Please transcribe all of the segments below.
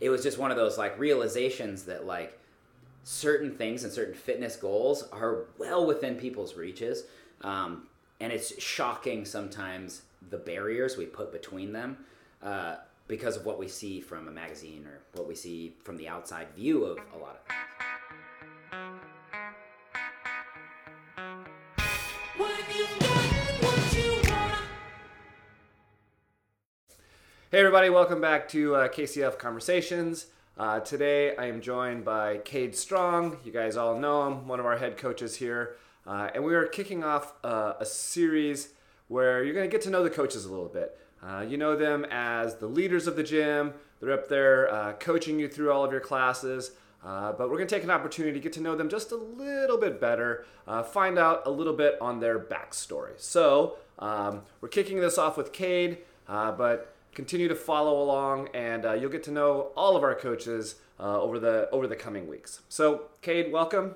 it was just one of those like realizations that like certain things and certain fitness goals are well within people's reaches. Um, and it's shocking sometimes the barriers we put between them uh, because of what we see from a magazine or what we see from the outside view of a lot of Hey, everybody, welcome back to uh, KCF Conversations. Uh, today I am joined by Cade Strong. You guys all know him, one of our head coaches here. Uh, and we are kicking off uh, a series where you're going to get to know the coaches a little bit. Uh, you know them as the leaders of the gym, they're up there uh, coaching you through all of your classes. but we're going to take an opportunity to get to know them just a little bit better, find out a little bit on their backstory. So um, we're kicking this off with Cade, but continue to follow along, and uh, you'll get to know all of our coaches uh, over the over the coming weeks. So, Cade, welcome.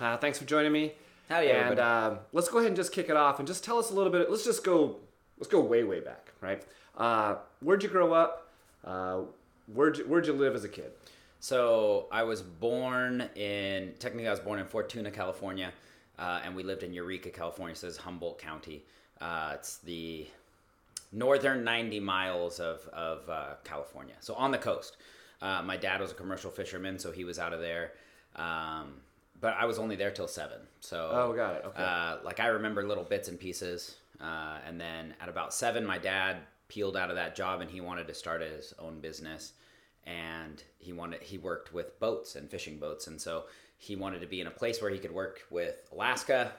Uh, thanks for joining me. Howdy, and uh, let's go ahead and just kick it off and just tell us a little bit. Let's just go. Let's go way way back, right? Uh, where'd you grow up? Uh, where'd you, where'd you live as a kid? So I was born in technically I was born in Fortuna, California, and we lived in Eureka, California. So it's Humboldt County. it's the northern 90 miles of, of uh, California. So on the coast. Uh, my dad was a commercial fisherman, so he was out of there. Um, but I was only there till seven. So oh, got it. Okay. Uh, like I remember little bits and pieces. Uh, and then at about seven, my dad peeled out of that job and he wanted to start his own business. And he wanted he worked with boats and fishing boats, and so he wanted to be in a place where he could work with Alaska,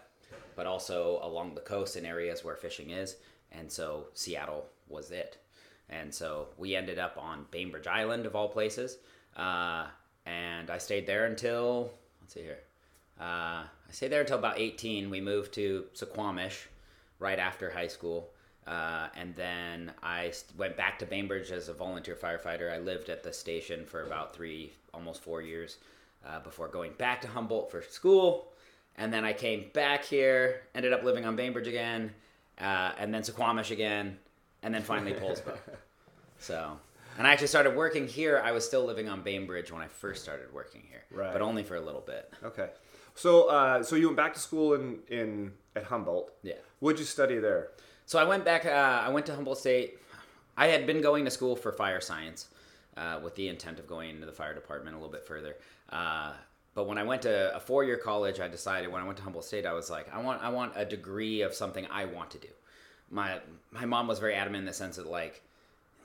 but also along the coast in areas where fishing is and so Seattle was it. And so we ended up on Bainbridge Island of all places, uh, and I stayed there until let's see here. Uh, I stayed there until about 18. We moved to Suquamish right after high school. Uh, and then I went back to Bainbridge as a volunteer firefighter. I lived at the station for about three, almost four years uh, before going back to Humboldt for school. And then I came back here, ended up living on Bainbridge again, uh, and then Suquamish again, and then finally Poulsbo. so, and I actually started working here. I was still living on Bainbridge when I first started working here, right. but only for a little bit. Okay. So, uh, so you went back to school in, in at Humboldt. Yeah. What'd you study there? So I went back. Uh, I went to Humboldt State. I had been going to school for fire science, uh, with the intent of going into the fire department a little bit further. But when I went to a four year college, I decided when I went to Humboldt State, I was like, I want I want a degree of something I want to do. My my mom was very adamant in the sense that like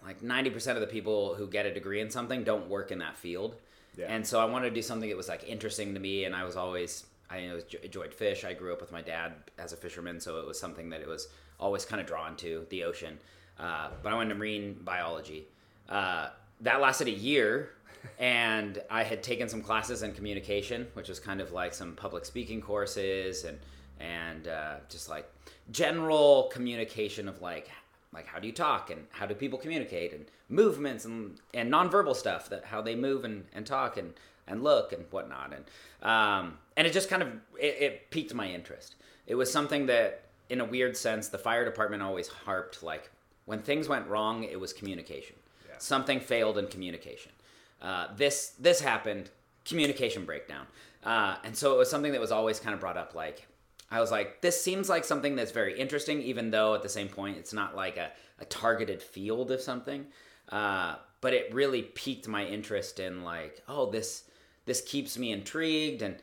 like ninety percent of the people who get a degree in something don't work in that field. Yeah. And so I wanted to do something that was like interesting to me, and I was always I enjoyed fish. I grew up with my dad as a fisherman, so it was something that it was always kind of drawn to the ocean. Uh, but I went to marine biology. Uh, that lasted a year and I had taken some classes in communication, which was kind of like some public speaking courses and and uh, just like general communication of like like how do you talk and how do people communicate and movements and and nonverbal stuff that how they move and, and talk and and look and whatnot and um, and it just kind of it, it piqued my interest. It was something that in a weird sense the fire department always harped like when things went wrong it was communication. Yeah. Something failed in communication uh, this this happened, communication breakdown, uh, and so it was something that was always kind of brought up. Like I was like, this seems like something that's very interesting, even though at the same point it's not like a, a targeted field of something. Uh, but it really piqued my interest in like, oh, this this keeps me intrigued, and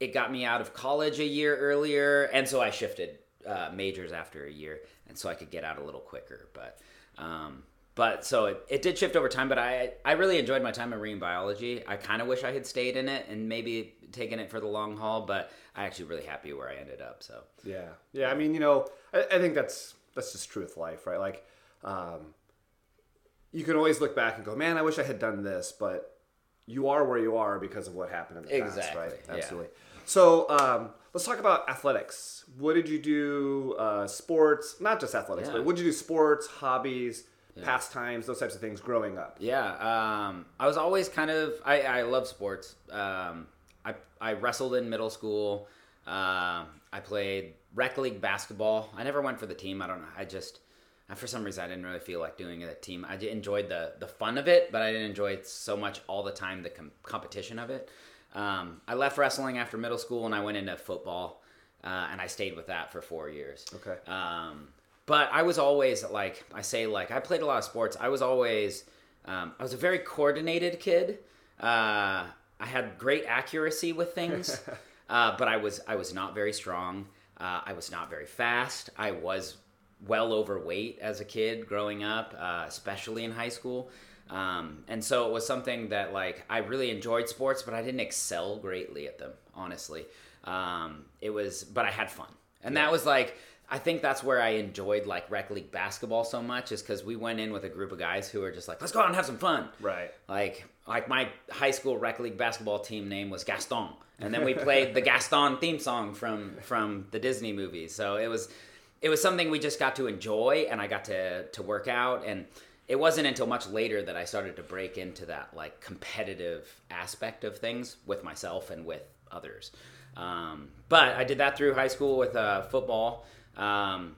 it got me out of college a year earlier, and so I shifted uh, majors after a year, and so I could get out a little quicker. But um, but so it, it did shift over time but i i really enjoyed my time in marine biology. I kind of wish i had stayed in it and maybe taken it for the long haul but i actually really happy where i ended up so. Yeah. Yeah i mean you know i, I think that's that's just true with life right? Like um, you can always look back and go man i wish i had done this but you are where you are because of what happened in the exactly. past right? Absolutely yeah. so um, let's talk about athletics. What did you do uh, sports not just athletics yeah. but what did you do sports hobbies yeah. pastimes, those types of things growing up? Yeah, um, I was always kind of I, I love sports. Um, I I wrestled in middle school. Uh, I played rec league basketball. I never went for the team. I don't know. I just for some reason I didn't really feel like doing it at team. I enjoyed the the fun of it, but I didn't enjoy it so much all the time the com- competition of it. Um, I left wrestling after middle school and I went into football, uh, and I stayed with that for four years. Okay. Um, but I was always like I say like I played a lot of sports. I was always um, I was a very coordinated kid. Uh, I had great accuracy with things, uh, but I was I was not very strong. Uh, I was not very fast. I was well overweight as a kid growing up, uh, especially in high school. Um, and so it was something that like I really enjoyed sports, but I didn't excel greatly at them. Honestly, um, it was, but I had fun, and that was like I think that's where I enjoyed like rec league basketball so much is because we went in with a group of guys who were just like, let's go out and have some fun. Right. Like like my high school rec league basketball team name was Gaston, and then we played the Gaston theme song from from the Disney movie. So it was it was something we just got to enjoy, and I got to to work out and. It wasn't until much later that I started to break into that like competitive aspect of things with myself and with others. Um, but I did that through high school with uh, football. Um,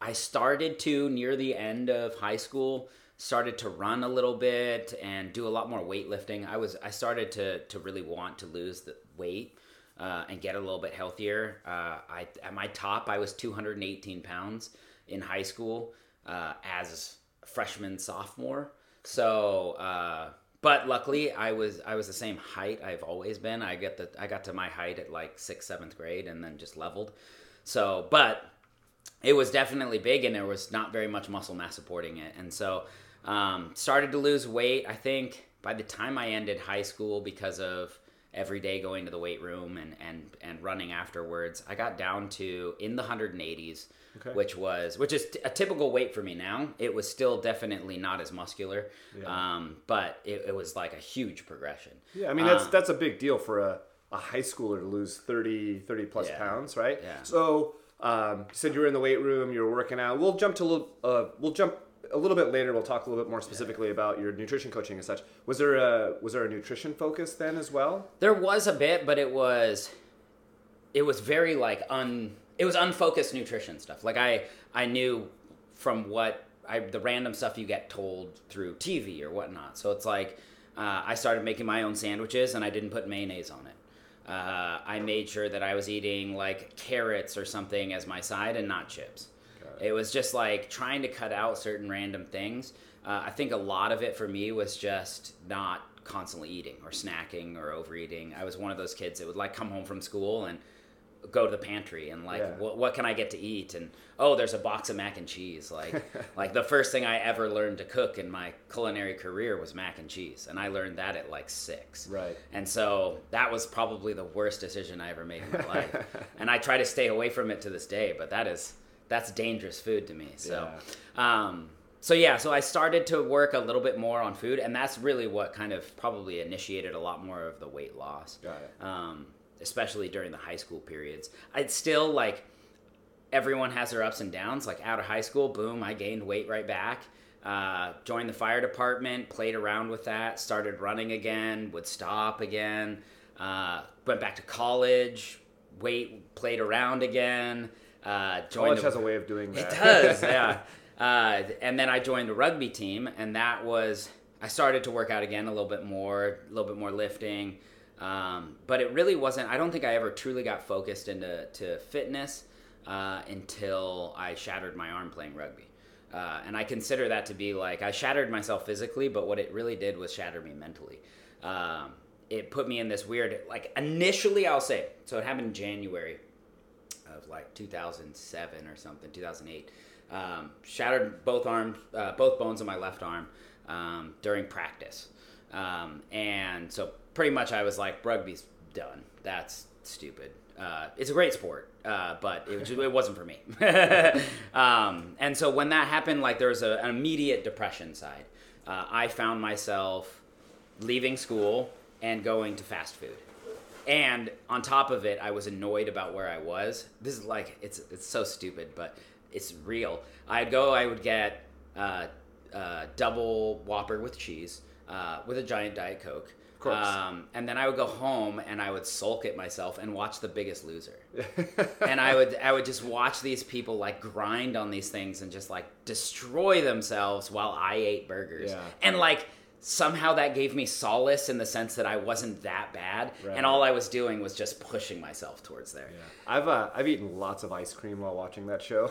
I started to near the end of high school started to run a little bit and do a lot more weightlifting. I was I started to to really want to lose the weight uh, and get a little bit healthier. Uh, I at my top I was 218 pounds in high school uh, as freshman sophomore. So. Uh, but luckily, I was I was the same height I've always been. I get the I got to my height at like sixth seventh grade, and then just leveled. So, but it was definitely big and there was not very much muscle mass supporting it and so um, started to lose weight i think by the time i ended high school because of every day going to the weight room and, and, and running afterwards i got down to in the 180s Okay. which was which is t- a typical weight for me now it was still definitely not as muscular Yeah. um, but it, it was like a huge progression Yeah, I mean that's Um, that's a big deal for a, a high schooler to lose 30, 30 plus Yeah. pounds, right? Yeah. So um, you said you were in the weight room, you were working out. We'll jump to a little. Uh, we'll jump a little bit later. We'll talk a little bit more specifically about your nutrition coaching and such. Was there a was there a nutrition focus then as well? There was a bit, but it was it was very like un it was unfocused nutrition stuff. Like I I knew from what I the random stuff you get told through TV or whatnot. So it's like uh, I started making my own sandwiches and I didn't put mayonnaise on it. Uh, I made sure that I was eating like carrots or something as my side and not chips. It. It was just like trying to cut out certain random things. Uh, I think a lot of it for me was just not constantly eating or snacking or overeating. I was one of those kids that would like come home from school and go to the pantry and like Yeah. what, what can I get to eat and oh there's a box of mac and cheese like like the first thing I ever learned to cook in my culinary career was mac and cheese and I learned that at like 6 Right. and so that was probably the worst decision I ever made in my life. and I try to stay away from it to this day, but that is that's dangerous food to me. So um so yeah, so I started to work a little bit more on food and that's really what kind of probably initiated a lot more of the weight loss. Got it. Um especially during the high school periods. I'd still like everyone has their ups and downs. Like out of high school, boom, I gained weight right back. Uh, joined the fire department, played around with that, started running again, would stop again. Uh, went back to college, weight, played around again. Uh, joined College the- has a way of doing that. it does, yeah. Uh, and then I joined the rugby team, and that was I started to work out again a little bit more, a little bit more lifting. Um, but it really wasn't. I don't think I ever truly got focused into to fitness uh, until I shattered my arm playing rugby. Uh, and I consider that to be like I shattered myself physically, but what it really did was shatter me mentally. Um, it put me in this weird, like initially, I'll say. So it happened in January of like 2007 or something, 2008. Um, shattered both arms, uh, both bones of my left arm um, during practice, um, and so pretty much I was like, rugby's done. That's stupid. Uh, it's a great sport, uh, but it, was, it wasn't for me. um, and so when that happened, like there was a, an immediate depression side. Uh, I found myself leaving school and going to fast food and on top of it i was annoyed about where i was this is like it's it's so stupid but it's real i'd go i would get uh, uh, double whopper with cheese uh, with a giant Diet Coke. Of course. Um, and then I would go home and I would sulk at myself and watch The Biggest Loser. and I would I would just watch these people like grind on these things and just like destroy themselves while I ate burgers. Yeah. And like somehow that gave me solace in the sense that I wasn't that bad Right. and all I was doing was just pushing myself towards there. I've uh, I've eaten lots of ice cream while watching that show.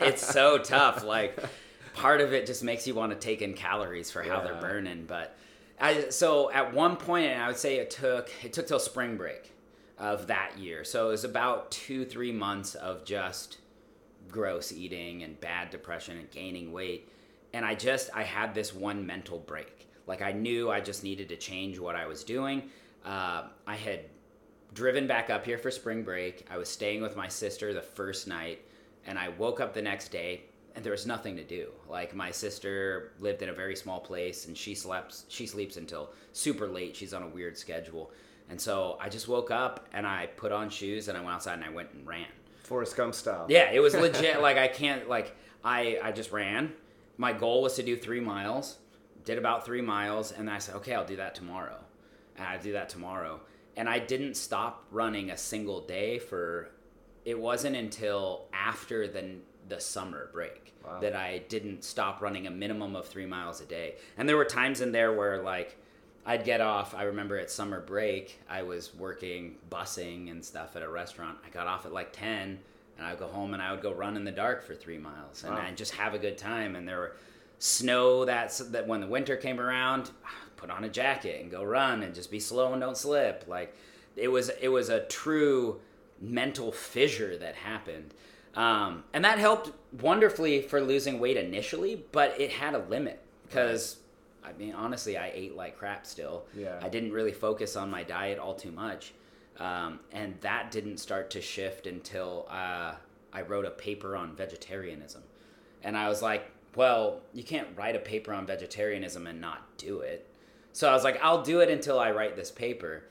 it's so tough. Like part of it just makes you want to take in calories for how they're burning. But I, so at one point, and I would say it took it took till spring break of that year. So it was about two three months of just gross eating and bad depression and gaining weight. And I just I had this one mental break. Like I knew I just needed to change what I was doing. Uh, I had driven back up here for spring break. I was staying with my sister the first night, and I woke up the next day and there was nothing to do. Like my sister lived in a very small place and she slept she sleeps until super late. She's on a weird schedule. And so I just woke up and I put on shoes and I went outside and I went and ran. Forrest Gump style. Yeah, it was legit. like I can't like I I just ran. My goal was to do three miles. Did about three miles, and then I said, okay, I'll do that tomorrow. And I do that tomorrow, and I didn't stop running a single day for. It wasn't until after the the summer break Wow. that I didn't stop running a minimum of three miles a day. And there were times in there where like I'd get off. I remember at summer break, I was working busing and stuff at a restaurant. I got off at like 10 and I'd go home and I would go run in the dark for three miles and Wow. I'd just have a good time. And there were snow that's that when the winter came around, put on a jacket and go run and just be slow and don't slip. Like it was, it was a true mental fissure that happened. Um, and that helped wonderfully for losing weight initially, but it had a limit because I mean, honestly, I ate like crap still. Yeah. I didn't really focus on my diet all too much. Um, and that didn't start to shift until uh, I wrote a paper on vegetarianism. And I was like, well, you can't write a paper on vegetarianism and not do it. So I was like, I'll do it until I write this paper.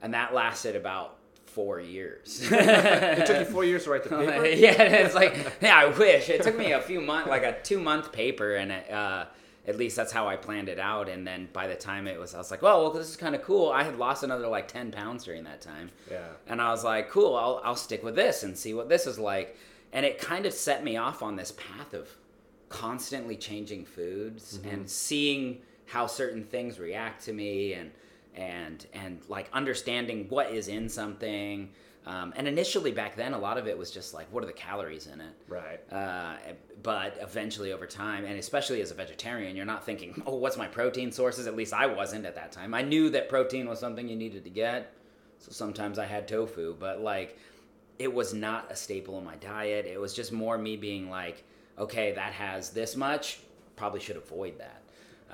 And that lasted about four years. It took you four years to write the paper. yeah, it's like yeah, I wish it took me a few months, like a two month paper, and it, uh, at least that's how I planned it out. And then by the time it was, I was like, well, well, this is kind of cool. I had lost another like ten pounds during that time, Yeah. and I was like, cool, I'll I'll stick with this and see what this is like. And it kind of set me off on this path of constantly changing foods and seeing how certain things react to me and and and like understanding what is in something um, and initially back then a lot of it was just like what are the calories in it? Right. uh, but eventually over time and especially as a vegetarian you're not thinking oh what's my protein sources? At least i wasn't at that time. I knew that protein was something you needed to get so sometimes i had tofu but like it was not a staple in my diet. It was just more me being like okay that has this much probably should avoid that.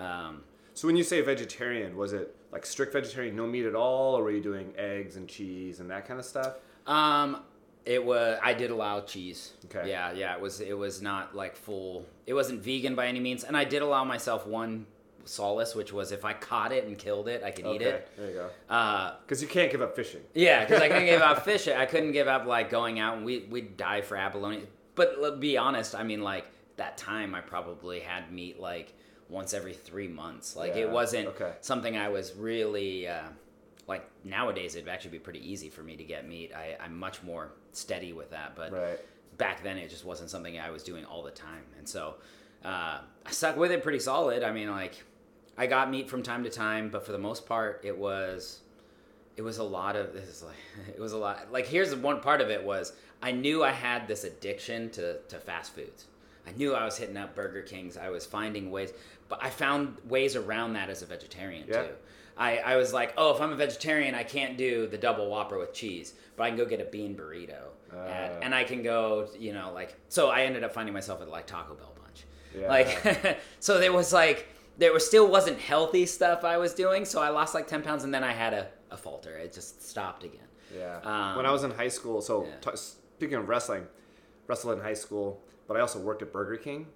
Um, So when you say vegetarian, was it like strict vegetarian, no meat at all, or were you doing eggs and cheese and that kind of stuff? Um, it was. I did allow cheese. Okay. Yeah, yeah. It was. It was not like full. It wasn't vegan by any means, and I did allow myself one solace, which was if I caught it and killed it, I could eat it. there you go. Uh, Because you can't give up fishing. yeah, because I couldn't give up fish. I couldn't give up like going out and we we'd die for abalone. But be honest. I mean, like that time, I probably had meat like once every three months. Like Yeah, it wasn't okay. something I was really uh, like nowadays. It'd actually be pretty easy for me to get meat. I, I'm much more steady with that. But Right. back then, it just wasn't something I was doing all the time. And so uh, I stuck with it pretty solid. I mean, like I got meat from time to time, but for the most part, it was it was a lot of this is like it was a lot like here's the one part of it was I knew I had this addiction to to fast foods. I knew I was hitting up Burger Kings. I was finding ways, but I found ways around that as a vegetarian Yeah. too. I, I was like, oh, if I'm a vegetarian, I can't do the double Whopper with cheese, but I can go get a bean burrito, at- Ah. and I can go, you know, like. So I ended up finding myself at like Taco Bell bunch, Yeah. like. so there was like there was still wasn't healthy stuff I was doing, so I lost like ten pounds, and then I had a, a falter. It just stopped again. Yeah. Um, when I was in high school, so yeah. t- speaking of wrestling, wrestled in high school, but I also worked at Burger King,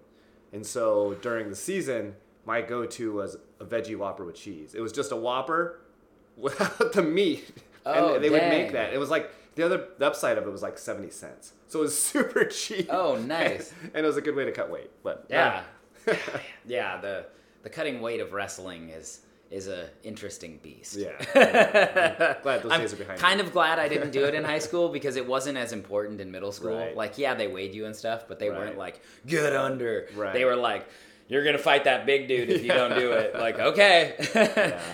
and so during the season, my go-to was a veggie Whopper with cheese. It was just a Whopper without the meat, Oh, and they would make that. It was like the other the upside of it was like seventy cents, so it was super cheap. Oh, nice. and, it was a good way to cut weight. But Yeah, uh, yeah. The the cutting weight of wrestling is is a interesting beast. Yeah. I'm glad those I'm days are behind. kind of glad I didn't do it in high school because it wasn't as important in middle school. Right. Like, yeah, they weighed you and stuff, but they Right. weren't like get under. Right. They were like, you're gonna fight that big dude if you don't do it. Like, okay.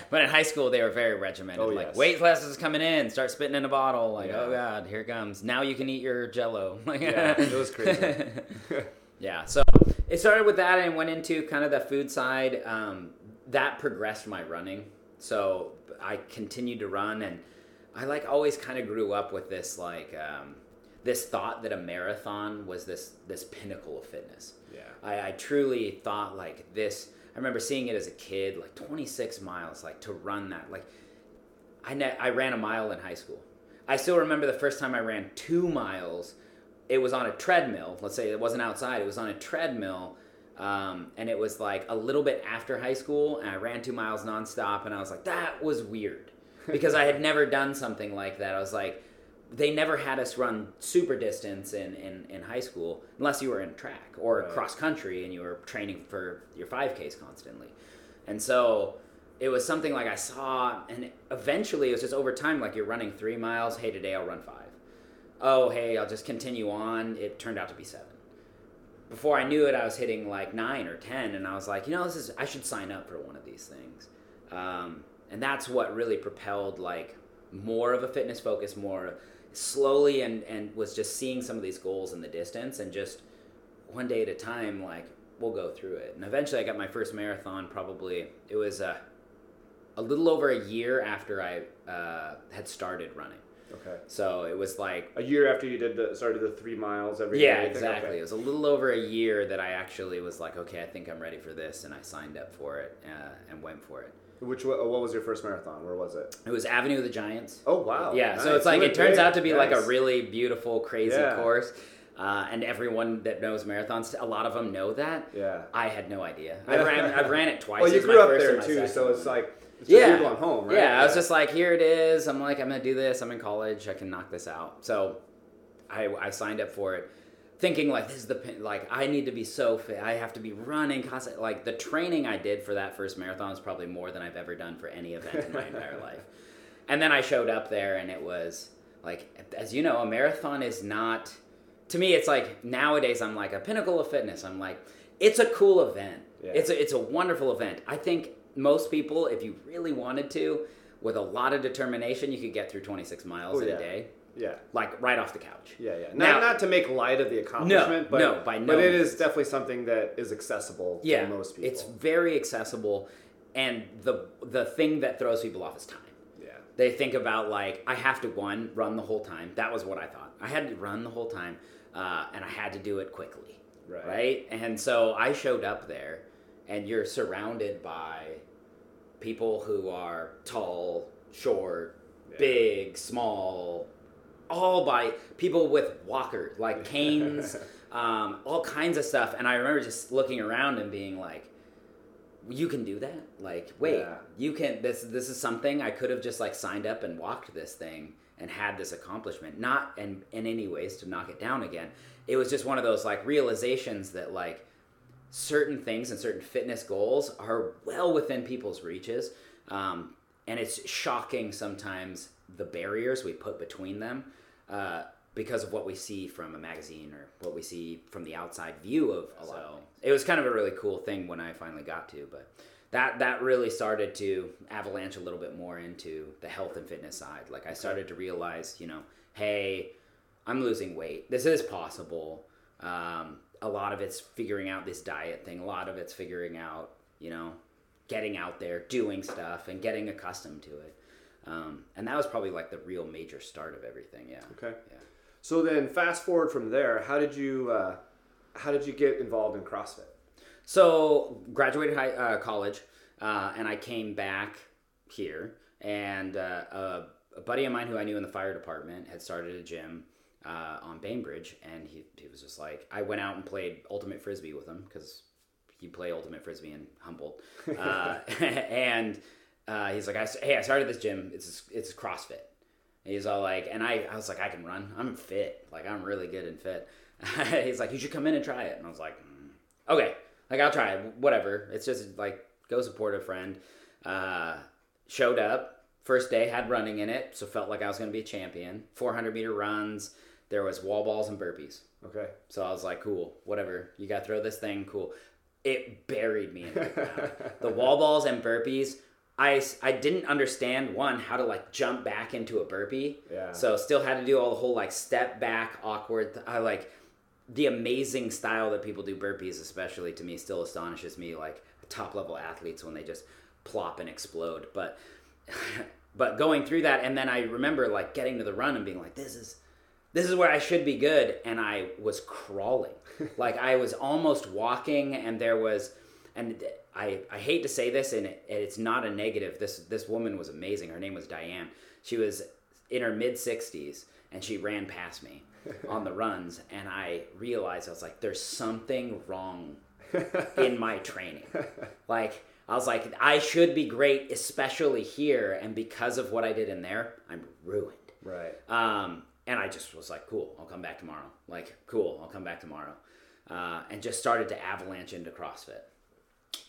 but in high school, they were very regimented. Oh, like, yes. weight classes coming in, start spitting in a bottle. Like, Yeah. oh god, here it comes. Now you can eat your Jello. Like, Yeah, it was crazy. yeah, so it started with that and went into kind of the food side. Um, that progressed my running. So I continued to run and I like always kind of grew up with this like um, this thought that a marathon was this this pinnacle of fitness. Yeah. I, I truly thought like this. I remember seeing it as a kid, like 26 miles, like to run that. Like I ne- I ran a mile in high school. I still remember the first time I ran two miles. It was on a treadmill. Let's say it wasn't outside. It was on a treadmill, um, and it was like a little bit after high school. And I ran two miles nonstop, and I was like, that was weird because I had never done something like that. I was like, they never had us run super distance in, in, in high school unless you were in track or Right. cross country and you were training for your 5Ks constantly. And so it was something like I saw, and eventually it was just over time, like you're running three miles. Hey, today I'll run five. Oh, hey, I'll just continue on. It turned out to be seven. Before I knew it, I was hitting like nine or ten, and I was like, you know, this is I should sign up for one of these things. Um, and that's what really propelled like more of a fitness focus, more slowly, and and was just seeing some of these goals in the distance, and just one day at a time, like we'll go through it. And eventually, I got my first marathon. Probably it was a a little over a year after I uh, had started running. Okay. So it was like A year after you did the started the three miles every day. yeah, think? exactly. Okay. It was a little over a year that I actually was like, okay, I think I'm ready for this, and I signed up for it uh, and went for it. Which what was your first marathon? Where was it? It was Avenue of the Giants. Oh wow. yeah, so it's like it turns out to be like a really beautiful, crazy Yeah. course. Uh, and everyone that knows marathons, a lot of them know that. Yeah. I had no idea. I ran, I ran it twice. Well, you grew up there too, so it's like it's just Yeah. going home, right? Yeah, I was just like, here it is. I'm like, I'm gonna do this. I'm in college. I can knock this out. So, I I signed up for it, thinking like this is the like I need to be so fit. I have to be running constant. Like the training I did for that first marathon is probably more than I've ever done for any event in my entire life. And then I showed up there, and it was like, as you know, a marathon is not. To me, it's like nowadays I'm like a pinnacle of fitness. I'm like, it's a cool event. Yeah. It's a, it's a wonderful event. I think most people, if you really wanted to, with a lot of determination, you could get through 26 miles Oh, in yeah. a day, yeah. like right off the couch. Yeah, yeah. Not, Now- not to make light of the accomplishment, but no, by no but it is definitely something that is accessible Yeah, to most people. it's very accessible, and the the thing that throws people off is time. yeah. They think about like I have to one run the whole time. That was what I thought. I had to run the whole time, uh, and I had to do it quickly. Right. Right. And so I showed up there, and you're surrounded by people who are tall, short, Yeah. big, small, all by people with walkers, like canes, um, all kinds of stuff. And I remember just looking around and being like, you can do that like wait Yeah. you can this this is something i could have just like signed up and walked this thing and had this accomplishment not in in any ways to knock it down again it was just one of those like realizations that like certain things and certain fitness goals are well within people's reaches um, and it's shocking sometimes the barriers we put between them uh, because of what we see from a magazine or what we see from the outside view of a lot. So it was kind of a really cool thing when I finally got to, but that that really started to avalanche a little bit more into the health and fitness side. Like I started to realize, you know, hey, I'm losing weight. This is possible. Um, a lot of it's figuring out this diet thing. A lot of it's figuring out, you know, getting out there, doing stuff, and getting accustomed to it. Um, and that was probably like the real major start of everything. Yeah. Okay. Yeah. So then, fast forward from there. How did you uh, how did you get involved in CrossFit? So graduated high, uh, college, uh, and I came back here, and uh, a, a buddy of mine who I knew in the fire department had started a gym uh, on Bainbridge, and he, he was just like, I went out and played ultimate frisbee with him because you play ultimate frisbee in Humboldt, uh, and uh, he's like, I, hey, I started this gym. It's it's CrossFit. And he's all like, and I, I was like, I can run. I'm fit. Like I'm really good and fit. he's like, you should come in and try it. And I was like, mm, okay, like I'll try it. Whatever. It's just like go support a friend. Uh, showed up first day, had running in it, so felt like I was going to be a champion. 400 meter runs. There was wall balls and burpees. Okay. So I was like, cool, whatever. You got to throw this thing, cool. It buried me in the ground. the wall balls and burpees. I, I didn't understand one how to like jump back into a burpee. Yeah. So still had to do all the whole like step back awkward. th- I like the amazing style that people do burpees, especially to me, still astonishes me. Like top level athletes when they just plop and explode. But but going through that, and then I remember like getting to the run and being like, this is this is where I should be good, and I was crawling, like I was almost walking, and there was, and I I hate to say this, and it, it's not a negative. This this woman was amazing. Her name was Diane. She was in her mid sixties, and she ran past me on the runs, and I realized I was like, there's something wrong in my training. Like I was like, I should be great, especially here, and because of what I did in there, I'm ruined. Right. Um, and I just was like, cool, I'll come back tomorrow. Like, cool, I'll come back tomorrow. Uh, and just started to avalanche into CrossFit.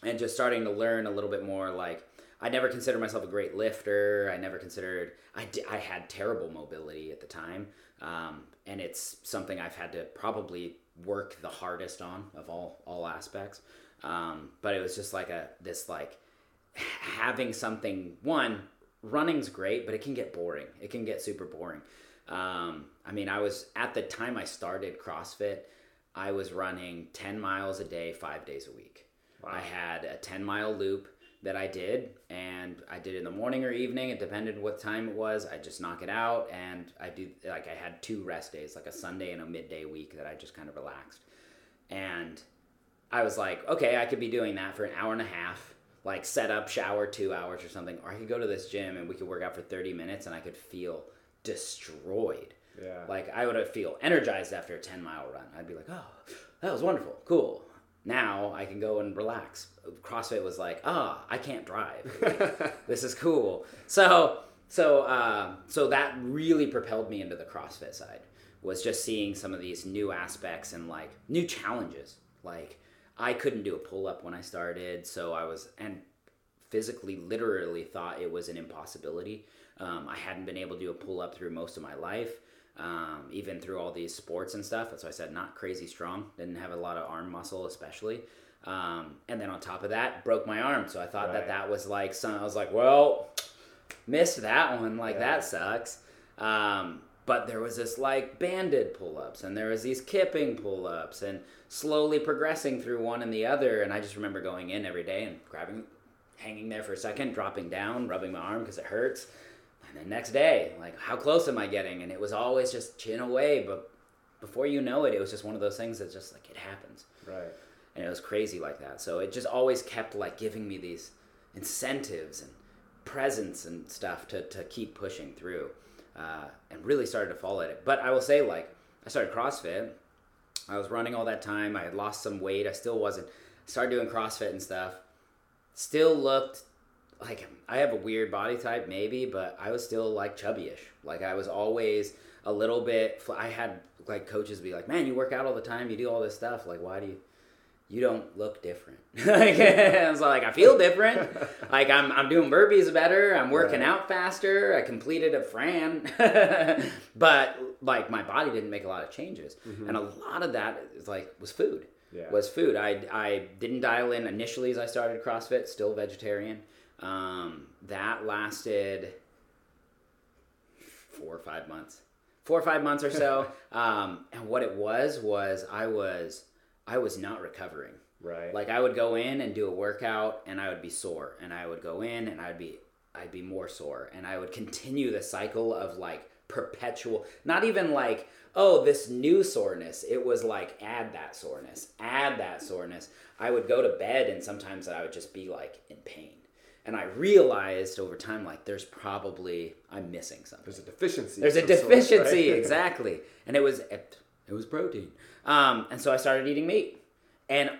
And just starting to learn a little bit more. Like, I never considered myself a great lifter. I never considered, I, I had terrible mobility at the time. Um, and it's something I've had to probably work the hardest on of all, all aspects. Um, but it was just like a, this like, having something one running's great but it can get boring it can get super boring um, i mean i was at the time i started crossfit i was running 10 miles a day five days a week. I had a 10 mile loop that i did and i did it in the morning or evening. It depended what time it was. I just knock it out and i do like i had two rest days like a sunday and a midday week that i just kind of relaxed. And I was like, okay, I could be doing that for an hour and a half, like set up, shower two hours or something, or I could go to this gym and we could work out for 30 minutes and I could feel destroyed. Yeah. Like I would feel energized after a 10 mile run. I'd be like, oh, that was wonderful, cool. Now I can go and relax. CrossFit was like, ah, I can't drive. Like, this is cool. So, so, uh, so that really propelled me into the CrossFit side. Was just seeing some of these new aspects and like new challenges. Like I couldn't do a pull up when I started, so I was and physically, literally thought it was an impossibility. Um, I hadn't been able to do a pull up through most of my life, um, even through all these sports and stuff. So I said, not crazy strong. Didn't have a lot of arm muscle, especially. Um, and then on top of that, broke my arm. So I thought Right. that that was like some. I was like, well, missed that one. Like Yeah. that sucks. Um, but there was this like banded pull ups, and there was these kipping pull ups, and slowly progressing through one and the other. And I just remember going in every day and grabbing, hanging there for a second, dropping down, rubbing my arm because it hurts. And then next day, like, how close am I getting? And it was always just chin away. But before you know it, it was just one of those things that just like it happens Right. and it was crazy like that. So it just always kept like giving me these incentives and presents and stuff to, to keep pushing through, uh, and really started to fall at it. But I will say, like, I started CrossFit. I was running all that time. I had lost some weight. I still wasn't. Started doing CrossFit and stuff. Still looked like I have a weird body type, maybe, but I was still like chubbyish. Like I was always a little bit. fl- I had like coaches be like, "Man, you work out all the time. You do all this stuff. Like, why do you?" You don't look different. like, I was like, I feel different. like I'm, I'm doing burpees better. I'm working Right. out faster. I completed a Fran, but like my body didn't make a lot of changes, mm-hmm. and a lot of that is like was food Yeah. was food. I, I didn't dial in initially as I started CrossFit, still vegetarian. Um, that lasted four or five months, four or five months or so. um, and what it was was I was I was not recovering. Right. Like I would go in and do a workout and I would be sore, and I would go in and I'd be I'd be more sore, and I would continue the cycle of like perpetual, not even like oh this new soreness. It was like add that soreness, add that soreness. I would go to bed and sometimes I would just be like in pain. And I realized over time, like, there's probably I'm missing something. There's a deficiency. There's a of some sort, deficiency, right? exactly. And it was it, it was protein. Um, and so I started eating meat, and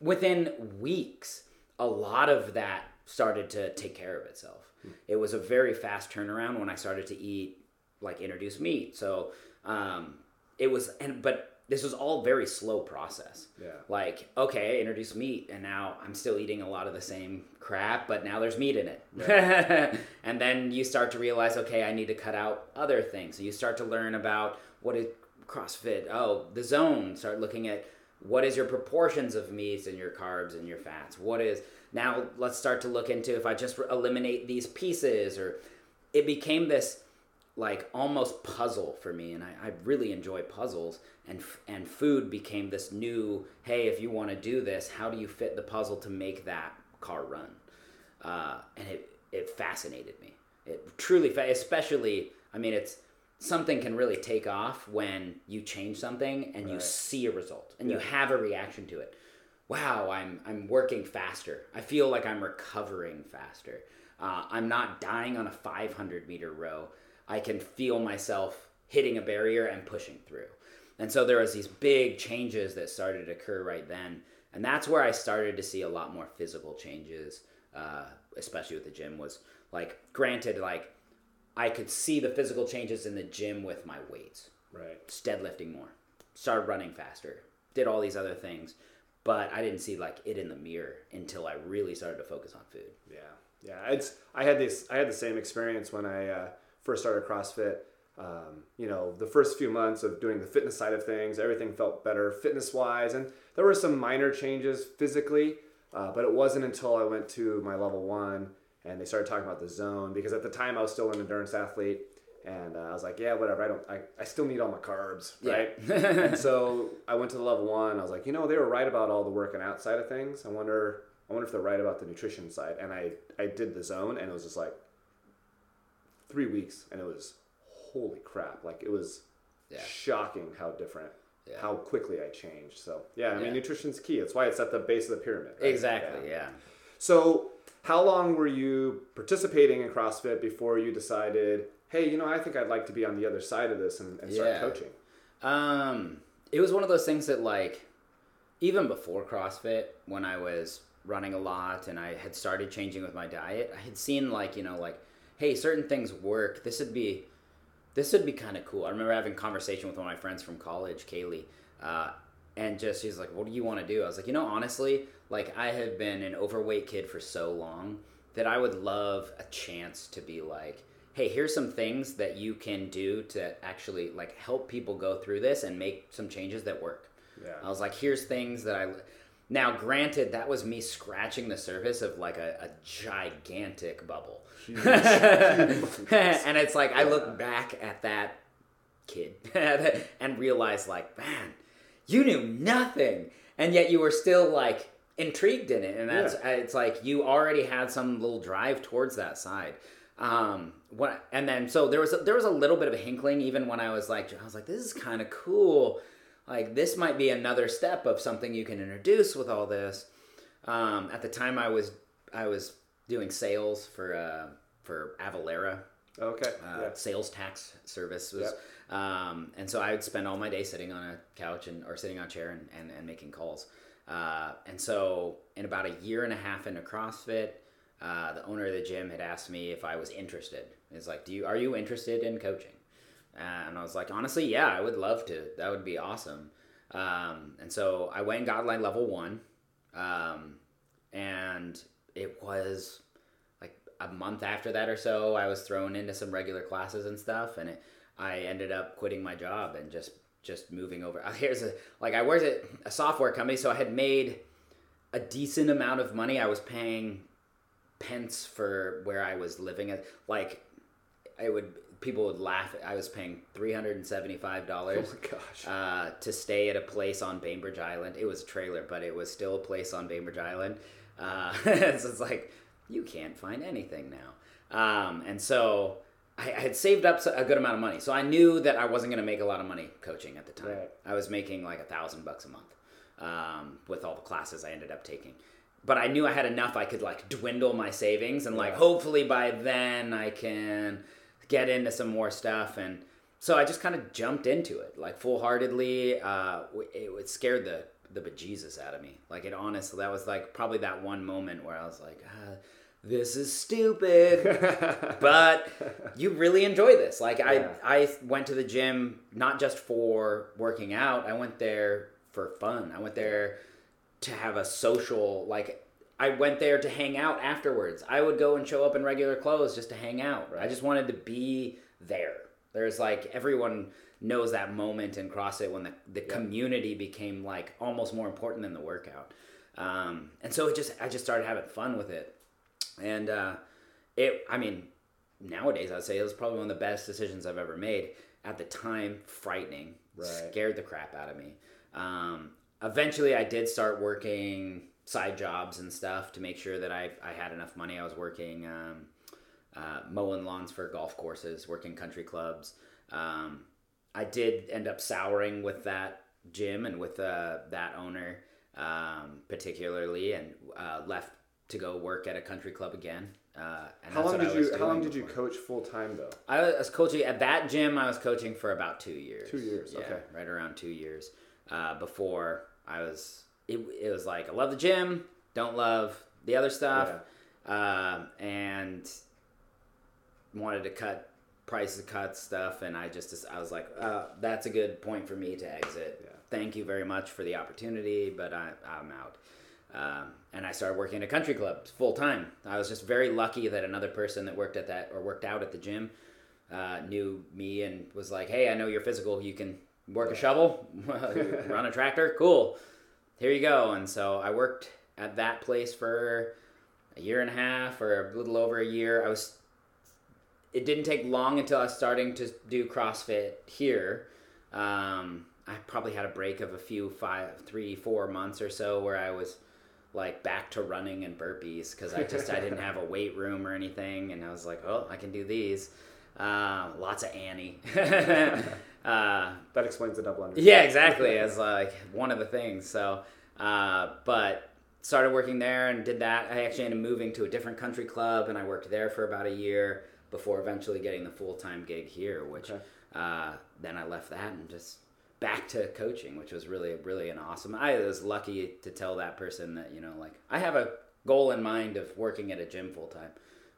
within weeks, a lot of that started to take care of itself. It was a very fast turnaround when I started to eat like introduce meat. So um, it was, and but this was all very slow process. Yeah. Like, okay, I introduced meat, and now I'm still eating a lot of the same crap, but now there's meat in it. and then you start to realize, okay, I need to cut out other things. And you start to learn about what is CrossFit. Oh, the zone. Start looking at what is your proportions of meats and your carbs and your fats. What is now? Let's start to look into if I just eliminate these pieces, or it became this like almost puzzle for me and I, I really enjoy puzzles and and food became this new hey if you want to do this how do you fit the puzzle to make that car run? Uh, and it it fascinated me. It truly fa- especially i mean it's something can really take off when you change something and you see a result and you have a reaction to it. Wow i'm i'm working faster. I feel like i'm recovering faster. Uh, i'm not dying on a 500 meter row i can feel myself hitting a barrier and pushing through. And so there was these big changes that started to occur right then. And that's where i started to see a lot more physical changes uh, especially with the gym was like granted like i could see the physical changes in the gym with my weights Right. deadlifting more, started running faster, did all these other things, but I didn't see like it in the mirror until I really started to focus on food. Yeah, yeah. It's I had this I had the same experience when I uh, first started CrossFit. Um, you know, the first few months of doing the fitness side of things, everything felt better fitness wise, and there were some minor changes physically. Uh, but it wasn't until I went to my level one and they started talking about the zone because at the time I was still an endurance athlete. And uh, I was like, yeah, whatever. I don't. I, I still need all my carbs, Yeah. right? and so I went to the level one. I was like, you know, they were right about all the working out side of things. I wonder, I wonder if they're right about the nutrition side. And I, I did the zone, and it was just like three weeks, and it was holy crap! Like it was Yeah. shocking how different, Yeah. how quickly I changed. So yeah, I mean, nutrition's key. It's why it's at the base of the pyramid. right? Exactly, yeah. So, how long were you participating in CrossFit before you decided, hey, you know, I think I'd like to be on the other side of this and, and start Yeah. coaching? Um, it was one of those things that like, even before CrossFit, when I was running a lot and I had started changing with my diet, I had seen like you know like, hey, certain things work. This would be, this would be kind of cool. I remember having a conversation with one of my friends from college, Kaylee, uh, and just she's like, "What do you want to do?" I was like, "You know, honestly, like I have been an overweight kid for so long that I would love a chance to be like." Hey, here's some things that you can do to actually like help people go through this and make some changes that work. Yeah. I was like, here's things that I. Now, granted, that was me scratching the surface of like a, a gigantic bubble. and it's like, I look back at that kid and realize, like, man, you knew nothing. And yet you were still like intrigued in it. And that's, Yeah. it's like you already had some little drive towards that side. Um, what, and then so there was a, there was a little bit of a hinkling even when I was like I was like this is kind of cool, like this might be another step of something you can introduce with all this. Um, at the time I was I was doing sales for uh, for Avalara, Okay. uh, yeah. sales tax service was, um, and so I would spend all my day sitting on a couch and or sitting on a chair and, and, and making calls. Uh, and so in about a year and a half into CrossFit, uh, the owner of the gym had asked me if I was interested. He's like, "Do you are you interested in coaching?" And I was like, "Honestly, yeah, I would love to. That would be awesome." Um, and so I went and got level one, um, and it was like a month after that or so, I was thrown into some regular classes and stuff, and it, I ended up quitting my job and just just moving over. Here's a like I worked at a software company, so I had made a decent amount of money. I was paying pence for where I was living like I would people would laugh. I was paying three hundred and seventy-five dollars. my gosh. uh, to stay at a place on Bainbridge Island. It was a trailer, but it was still a place on Bainbridge Island. Uh, so it's like you can't find anything now. Um, and so I, I had saved up a good amount of money, so I knew that I wasn't going to make a lot of money coaching at the time. Right. I was making like a thousand bucks a month um, with all the classes I ended up taking. But I knew I had enough I could like dwindle my savings and like Yeah. hopefully by then I can get into some more stuff and so I just kind of jumped into it like full heartedly. Uh, it, it scared the the bejesus out of me. Like it honestly, that was like probably that one moment where I was like, ah, this is stupid, but you really enjoy this. Like Yeah. I, I went to the gym not just for working out. I went there for fun. I went there to have a social like. I went there to hang out afterwards. I would go and show up in regular clothes just to hang out. I just wanted to be there. There's like everyone knows that moment in CrossFit when the, the community became like almost more important than the workout. Um, and so it just I just started having fun with it. And uh, it I mean, nowadays I'd say it was probably one of the best decisions I've ever made. At the time, frightening. Right. Scared the crap out of me. Um, eventually I did start working side jobs and stuff to make sure that I, I had enough money. I was working um, uh, mowing lawns for golf courses, working country clubs. Um, I did end up souring with that gym and with uh, that owner um, particularly, and uh, left to go work at a country club again. Uh, and How long did you How long did you before. coach full time though? I was coaching at that gym. I was coaching for about two years. Two years, Yeah, okay. right around two years. Uh, before I was, it, it was like I love the gym, don't love the other stuff, um, and wanted to cut prices, cut stuff, and I just I was like, uh, that's a good point for me to exit. Yeah. Thank you very much for the opportunity, but I, I'm out. Um, and I started working at a country club full time. I was just very lucky that another person that worked at that or worked out at the gym uh, knew me and was like, "Hey, I know you're physical. You can work a shovel, run a tractor. Cool. Here you go." And so I worked at that place for a year and a half or a little over a year. I was. It didn't take long until I was starting to do CrossFit here. Um, I probably had a break of a few five, three, four months or so where I was like back to running and burpees because I just I didn't have a weight room or anything, and I was like, oh, I can do these. Uh, lots of Annie. uh, That explains the double under. yeah, exactly. As like one of the things. So, uh, but started working there and did that. I actually ended up moving to a different country club, and I worked there for about a year before eventually getting the full time gig here. Which Okay. uh, then I left that and just back to coaching, which was really really an awesome. I was lucky to tell that person that you know like I have a goal in mind of working at a gym full time,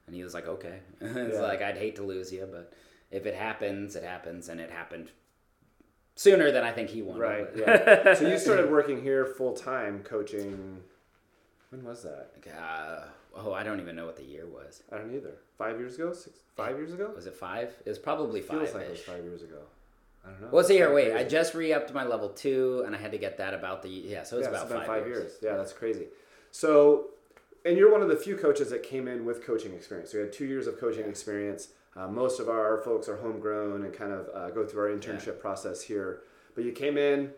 and he was like, okay. it's Yeah. like I'd hate to lose you, but if it happens, it happens, and it happened sooner than I think he wanted. Right. Yeah. so you started working here full time coaching. When was that? Uh, oh, I don't even know what the year was. I don't either. Five years ago? Six? Five years ago? Was it five? It was probably Feels five. like it was five years ago. I don't know. What's the year? Wait, Crazy. I just re-upped my level two, and I had to get that about the yeah. So it's yeah, about it's been five, five years. years. Yeah, that's crazy. So, and you're one of the few coaches that came in with coaching experience. So we had two years of coaching experience. Uh, most of our folks are homegrown and kind of uh, go through our internship process here. But you came in.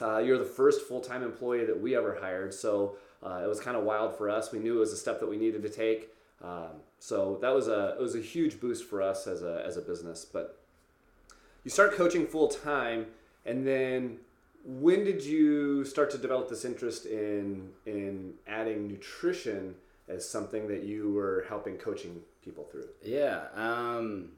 Uh, you're the first full time employee that we ever hired. So uh, it was kind of wild for us. We knew it was a step that we needed to take. Um, so that was a it was a huge boost for us as a as a business. But you start coaching full time, and then when did you start to develop this interest in in adding nutrition as something that you were helping coaching people through? Yeah. Um,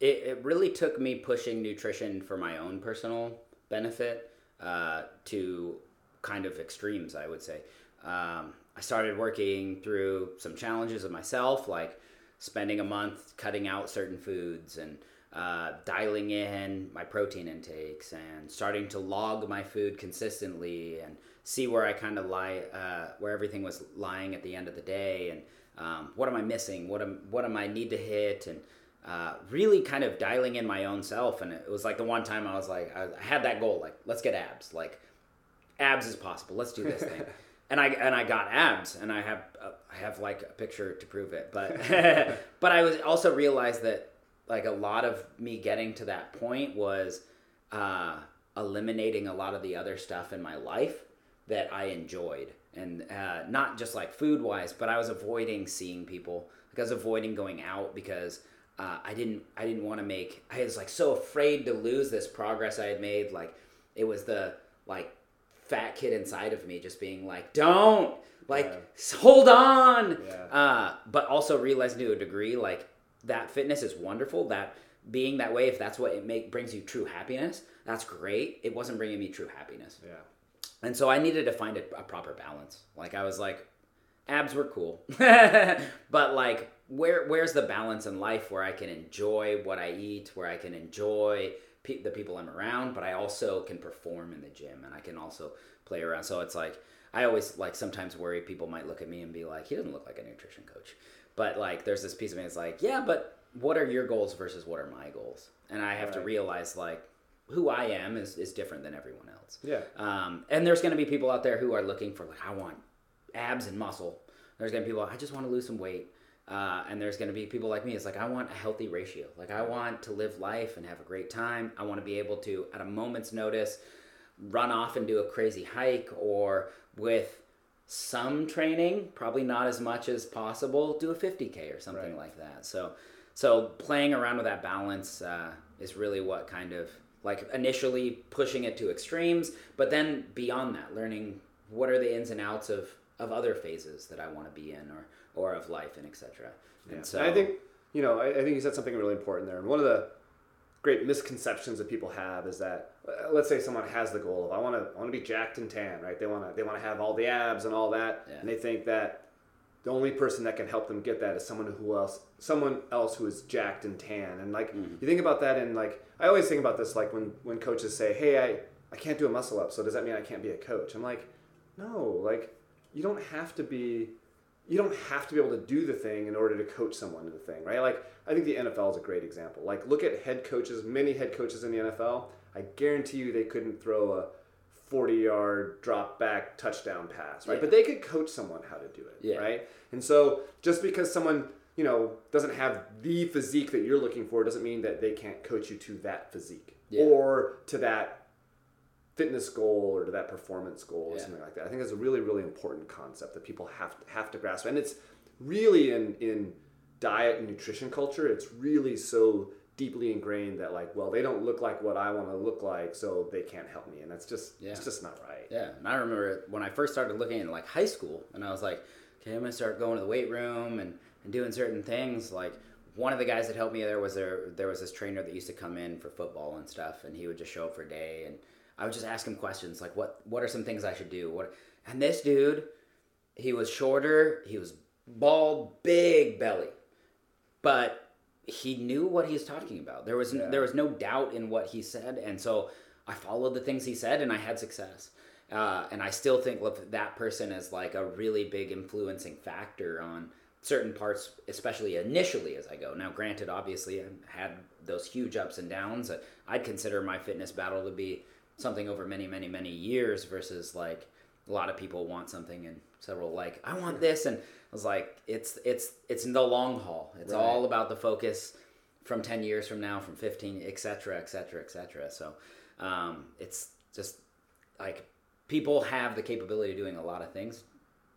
it, it really took me pushing nutrition for my own personal benefit uh, to kind of extremes, I would say. Um, I started working through some challenges of myself, like spending a month cutting out certain foods and uh, dialing in my protein intakes and starting to log my food consistently and see where I kind of lie, uh, where everything was lying at the end of the day and um, what am I missing? What am what am I need to hit? And uh, really kind of dialing in my own self. And it was like the one time I was like, I, I had that goal, like let's get abs, like abs is possible. Let's do this thing. And I and I got abs, and I have uh, I have like a picture to prove it. But but I was also realized that like a lot of me getting to that point was uh, eliminating a lot of the other stuff in my life that I enjoyed, and uh, not just like food wise, but I was avoiding seeing people. Like I was avoiding going out because uh, I didn't I didn't want to make. I was like so afraid to lose this progress I had made. Like it was the like fat kid inside of me just being like, don't like Yeah. hold on. Yeah. Uh, but also realizing to a degree like that fitness is wonderful. That being that way, if that's what it make brings you true happiness, that's great. It wasn't bringing me true happiness. Yeah. And so I needed to find a, a proper balance. Like I was like, abs were cool, but like where where's the balance in life where I can enjoy what I eat, where I can enjoy pe- the people I'm around, but I also can perform in the gym and I can also play around. So it's like I always like sometimes worry people might look at me and be like, he doesn't look like a nutrition coach. But like there's this piece of me that's like, yeah, but what are your goals versus what are my goals? And I have right. to realize like who I am is, is different than everyone else. Yeah. Um, and there's going to be people out there who are looking for like, I want abs and muscle. There's going to be people, I just want to lose some weight. Uh, and there's going to be people like me. It's like I want a healthy ratio. Like I want to live life and have a great time. I want to be able to, at a moment's notice, run off and do a crazy hike, or with some training, probably not as much as possible, do a 50k or something right. like that. So, so playing around with that balance uh, is really what kind of like initially pushing it to extremes, but then beyond that, learning what are the ins and outs of of other phases that I want to be in, or or of life and etc. And yeah. so I think you know I, I, think you said something really important there. And one of the great misconceptions that people have is that uh, let's say someone has the goal of I want to I want to be jacked and tan, right? They want to they want to have all the abs and all that, yeah. and they think that the only person that can help them get that is someone who else someone else who is jacked and tan. And like mm. you think about that and like I always think about this like when when coaches say, "Hey, I I can't do a muscle up, so does that mean I can't be a coach?" I'm like, "No, like you don't have to be you don't have to be able to do the thing in order to coach someone to the thing, right? Like I think the NFL is a great example. Like look at head coaches, many head coaches in the NFL. I guarantee you they couldn't throw a 40 yard drop back touchdown pass, right? Yeah. But they could coach someone how to do it, yeah. right? And so just because someone, you know, doesn't have the physique that you're looking for doesn't mean that they can't coach you to that physique yeah. or to that fitness goal or to that performance goal or something like that. I think that's a really, really important concept that people have to, have to grasp. And it's really in, in diet and nutrition culture, it's really so deeply ingrained that like, well, they don't look like what I want to look like, so they can't help me. And that's just, yeah. it's just not right. Yeah. And I remember when I first started looking at like high school and I was like, okay, I'm going to start going to the weight room and, and doing certain things. Like one of the guys that helped me there was there, there was this trainer that used to come in for football and stuff. And he would just show up for a day and, I would just ask him questions like, "What what are some things I should do?" What and this dude, he was shorter, he was bald, big belly, but he knew what he was talking about. There was yeah. there was no doubt in what he said, and so I followed the things he said, and I had success. Uh, and I still think look that person is like a really big influencing factor on certain parts, especially initially as I go. Now, granted, obviously, I had those huge ups and downs. I'd consider my fitness battle to be something over many, many, many years versus like a lot of people want something in several like I want this and I was like it's it's it's in the long haul. It's right. all about the focus from 10 years from now, from 15, etc., etc., etc. So um, it's just like people have the capability of doing a lot of things.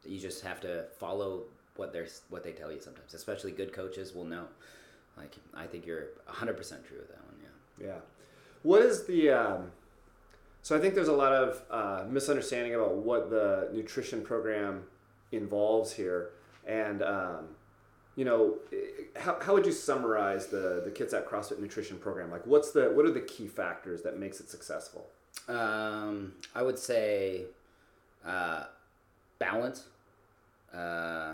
You just have to follow what they're what they tell you sometimes. Especially good coaches will know. Like I think you're 100% true with that one. Yeah. Yeah. What is the um, so I think there's a lot of uh, misunderstanding about what the nutrition program involves here, and um, you know, how, how would you summarize the the Kitsap CrossFit nutrition program? Like, what's the what are the key factors that makes it successful? Um, I would say uh, balance. Uh,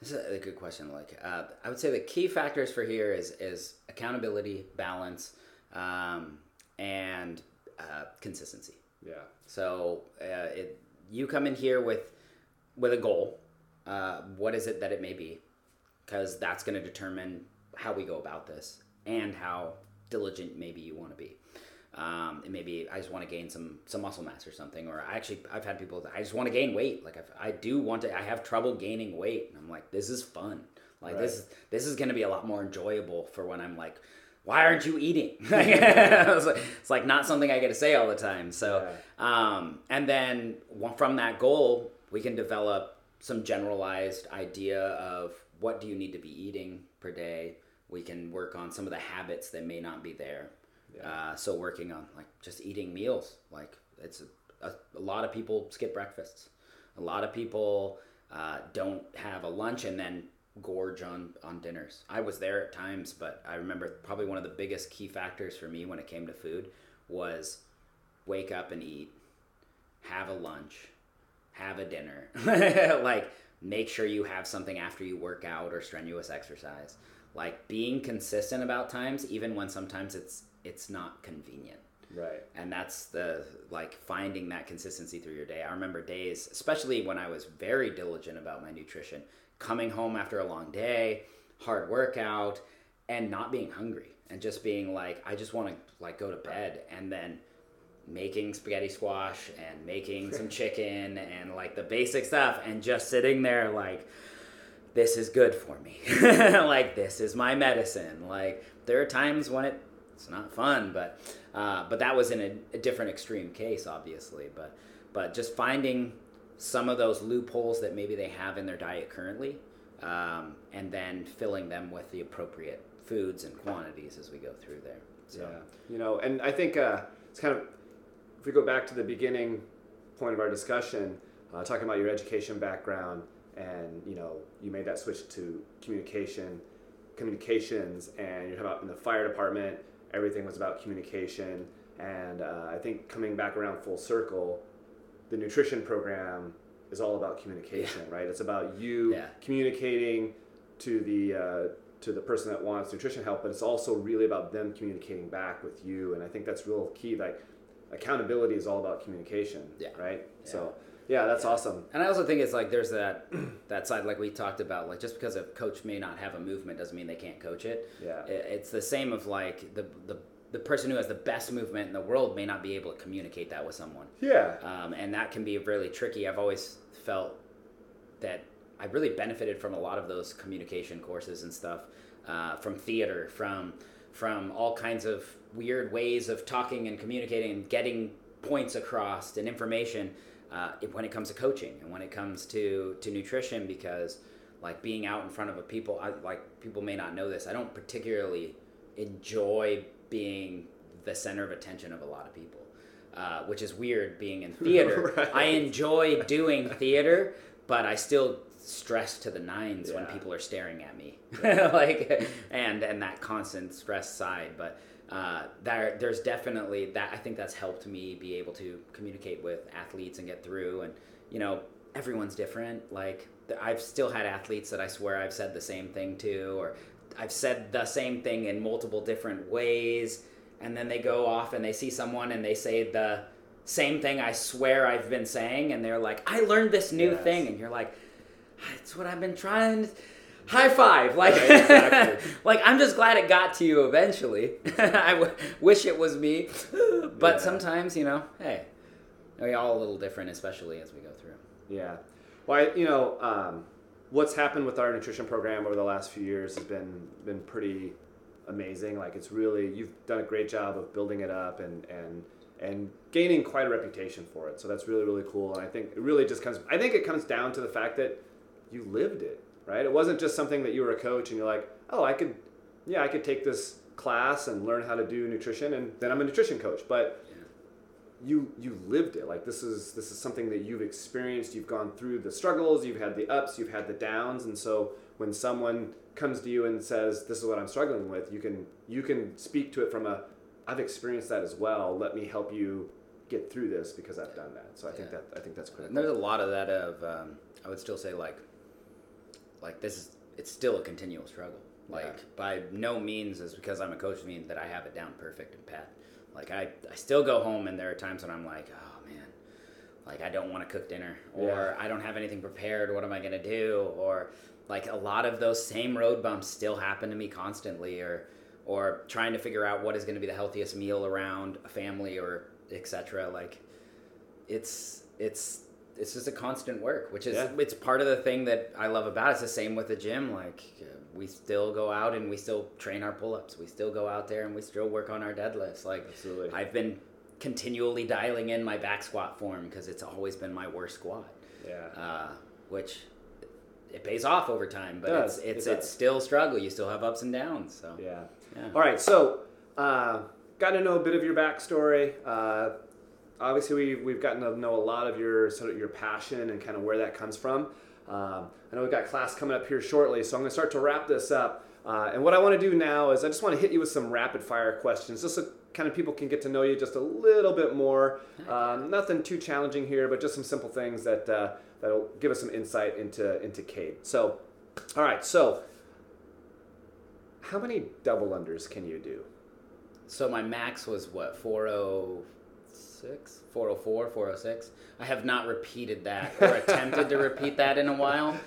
this is a good question. Like, uh, I would say the key factors for here is is accountability, balance, um, and uh, consistency. Yeah. So uh, it, you come in here with with a goal. Uh, what is it that it may be? Because that's going to determine how we go about this and how diligent maybe you want to be. Um, it maybe I just want to gain some some muscle mass or something, or I actually I've had people that I just want to gain weight. Like i I do want to, I have trouble gaining weight, and I'm like, this is fun. Like right. this this is going to be a lot more enjoyable for when I'm like why aren't you eating? it's like not something I get to say all the time. So, yeah. um, and then from that goal, we can develop some generalized idea of what do you need to be eating per day. We can work on some of the habits that may not be there. Yeah. Uh, so working on like just eating meals, like it's a, a, a lot of people skip breakfasts. A lot of people uh, don't have a lunch and then gorge on on dinners. I was there at times, but I remember probably one of the biggest key factors for me when it came to food was wake up and eat, have a lunch, have a dinner. like make sure you have something after you work out or strenuous exercise. Like being consistent about times even when sometimes it's it's not convenient. Right. And that's the like finding that consistency through your day. I remember days, especially when I was very diligent about my nutrition, coming home after a long day, hard workout, and not being hungry and just being like, I just want to like go to bed and then making spaghetti squash and making some chicken and like the basic stuff and just sitting there like this is good for me. like this is my medicine. Like there are times when it it's not fun, but uh, but that was in a, a, different extreme case, obviously. But but just finding some of those loopholes that maybe they have in their diet currently, um, and then filling them with the appropriate foods and quantities as we go through there. So. Yeah, you know, and I think uh, it's kind of if we go back to the beginning point of our discussion, uh, talking about your education background, and you know, you made that switch to communication, communications, and you're talking about in the fire department everything was about communication. And uh, I think coming back around full circle, the nutrition program is all about communication, yeah. right? It's about you yeah. communicating to the uh, to the person that wants nutrition help, but it's also really about them communicating back with you. And I think that's real key. Like accountability is all about communication, yeah. right? Yeah. So yeah, that's awesome. And I also think it's like there's that that side like we talked about like just because a coach may not have a movement doesn't mean they can't coach it. Yeah. It's the same of like the the the person who has the best movement in the world may not be able to communicate that with someone. Yeah. Um, and that can be really tricky. I've always felt that I really benefited from a lot of those communication courses and stuff, uh, from theater, from from all kinds of weird ways of talking and communicating and getting points across and information uh, when it comes to coaching and when it comes to to nutrition because like being out in front of a people I, like people may not know this i don't particularly enjoy being the center of attention of a lot of people uh, which is weird being in theater right. i enjoy doing theater but i still stress to the nines yeah. when people are staring at me like and and that constant stress side but uh, there, there's definitely that. I think that's helped me be able to communicate with athletes and get through. And you know, everyone's different. Like I've still had athletes that I swear I've said the same thing to, or I've said the same thing in multiple different ways, and then they go off and they see someone and they say the same thing I swear I've been saying, and they're like, "I learned this new yes. thing," and you're like, "That's what I've been trying." high five like right, exactly. like i'm just glad it got to you eventually I w- wish it was me but yeah. sometimes you know hey we all a little different especially as we go through yeah well I, you know um, what's happened with our nutrition program over the last few years has been been pretty amazing like it's really you've done a great job of building it up and and and gaining quite a reputation for it so that's really really cool and i think it really just comes i think it comes down to the fact that you lived it right? It wasn't just something that you were a coach and you're like, oh, I could, yeah, I could take this class and learn how to do nutrition, and then I'm a nutrition coach. But you you lived it. Like this is this is something that you've experienced. You've gone through the struggles. You've had the ups. You've had the downs. And so when someone comes to you and says, "This is what I'm struggling with," you can you can speak to it from a, "I've experienced that as well. Let me help you." get through this because I've done that. So I think that I think that's critical. And there's a lot of that of um, I would still say like like this is it's still a continual struggle. Like yeah. by no means is because I'm a coach mean that I have it down perfect and pat. Like I, I still go home and there are times when I'm like, oh man, like I don't want to cook dinner or yeah. I don't have anything prepared. What am I gonna do? Or like a lot of those same road bumps still happen to me constantly or or trying to figure out what is going to be the healthiest meal around a family or etc like it's it's it's just a constant work, which is yeah. it's part of the thing that I love about it. It's the same with the gym. Like uh, we still go out and we still train our pull-ups. We still go out there and we still work on our deadlifts. Like Absolutely. I've been continually dialing in my back squat form because it's always been my worst squat. Yeah. Uh, which it pays off over time, but it it's it's, it it's still struggle. You still have ups and downs. So yeah. yeah. All right. So. Uh, got to know a bit of your backstory. Uh, obviously we, we've gotten to know a lot of your sort of your passion and kind of where that comes from. Um, I know we've got class coming up here shortly, so I'm going to start to wrap this up. Uh, and what I want to do now is I just want to hit you with some rapid fire questions, just so kind of people can get to know you just a little bit more. Um, nothing too challenging here, but just some simple things that uh, that'll give us some insight into into Cade. So, all right. So, how many double unders can you do? So my max was what 406, 404, 406. I have not repeated that or attempted to repeat that in a while.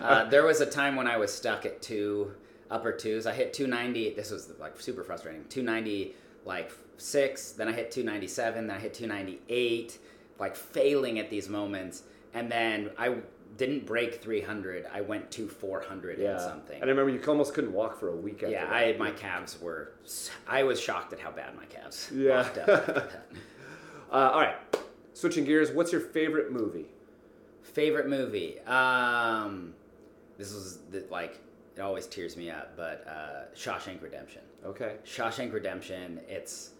Uh, there was a time when I was stuck at two upper twos. I hit 290. This was like super frustrating. 290 like six. Then I hit 297. Then I hit 298. Like failing at these moments, and then I didn't break 300. I went to 400 and something. And I remember you almost couldn't walk for a week after Yeah, that. I my calves were. I was shocked at how bad my calves. Yeah. Uh, all right. Switching gears, what's your favorite movie? Favorite movie. Um, this was the, like it always tears me up, but uh, Shawshank Redemption. Okay. Shawshank Redemption. It's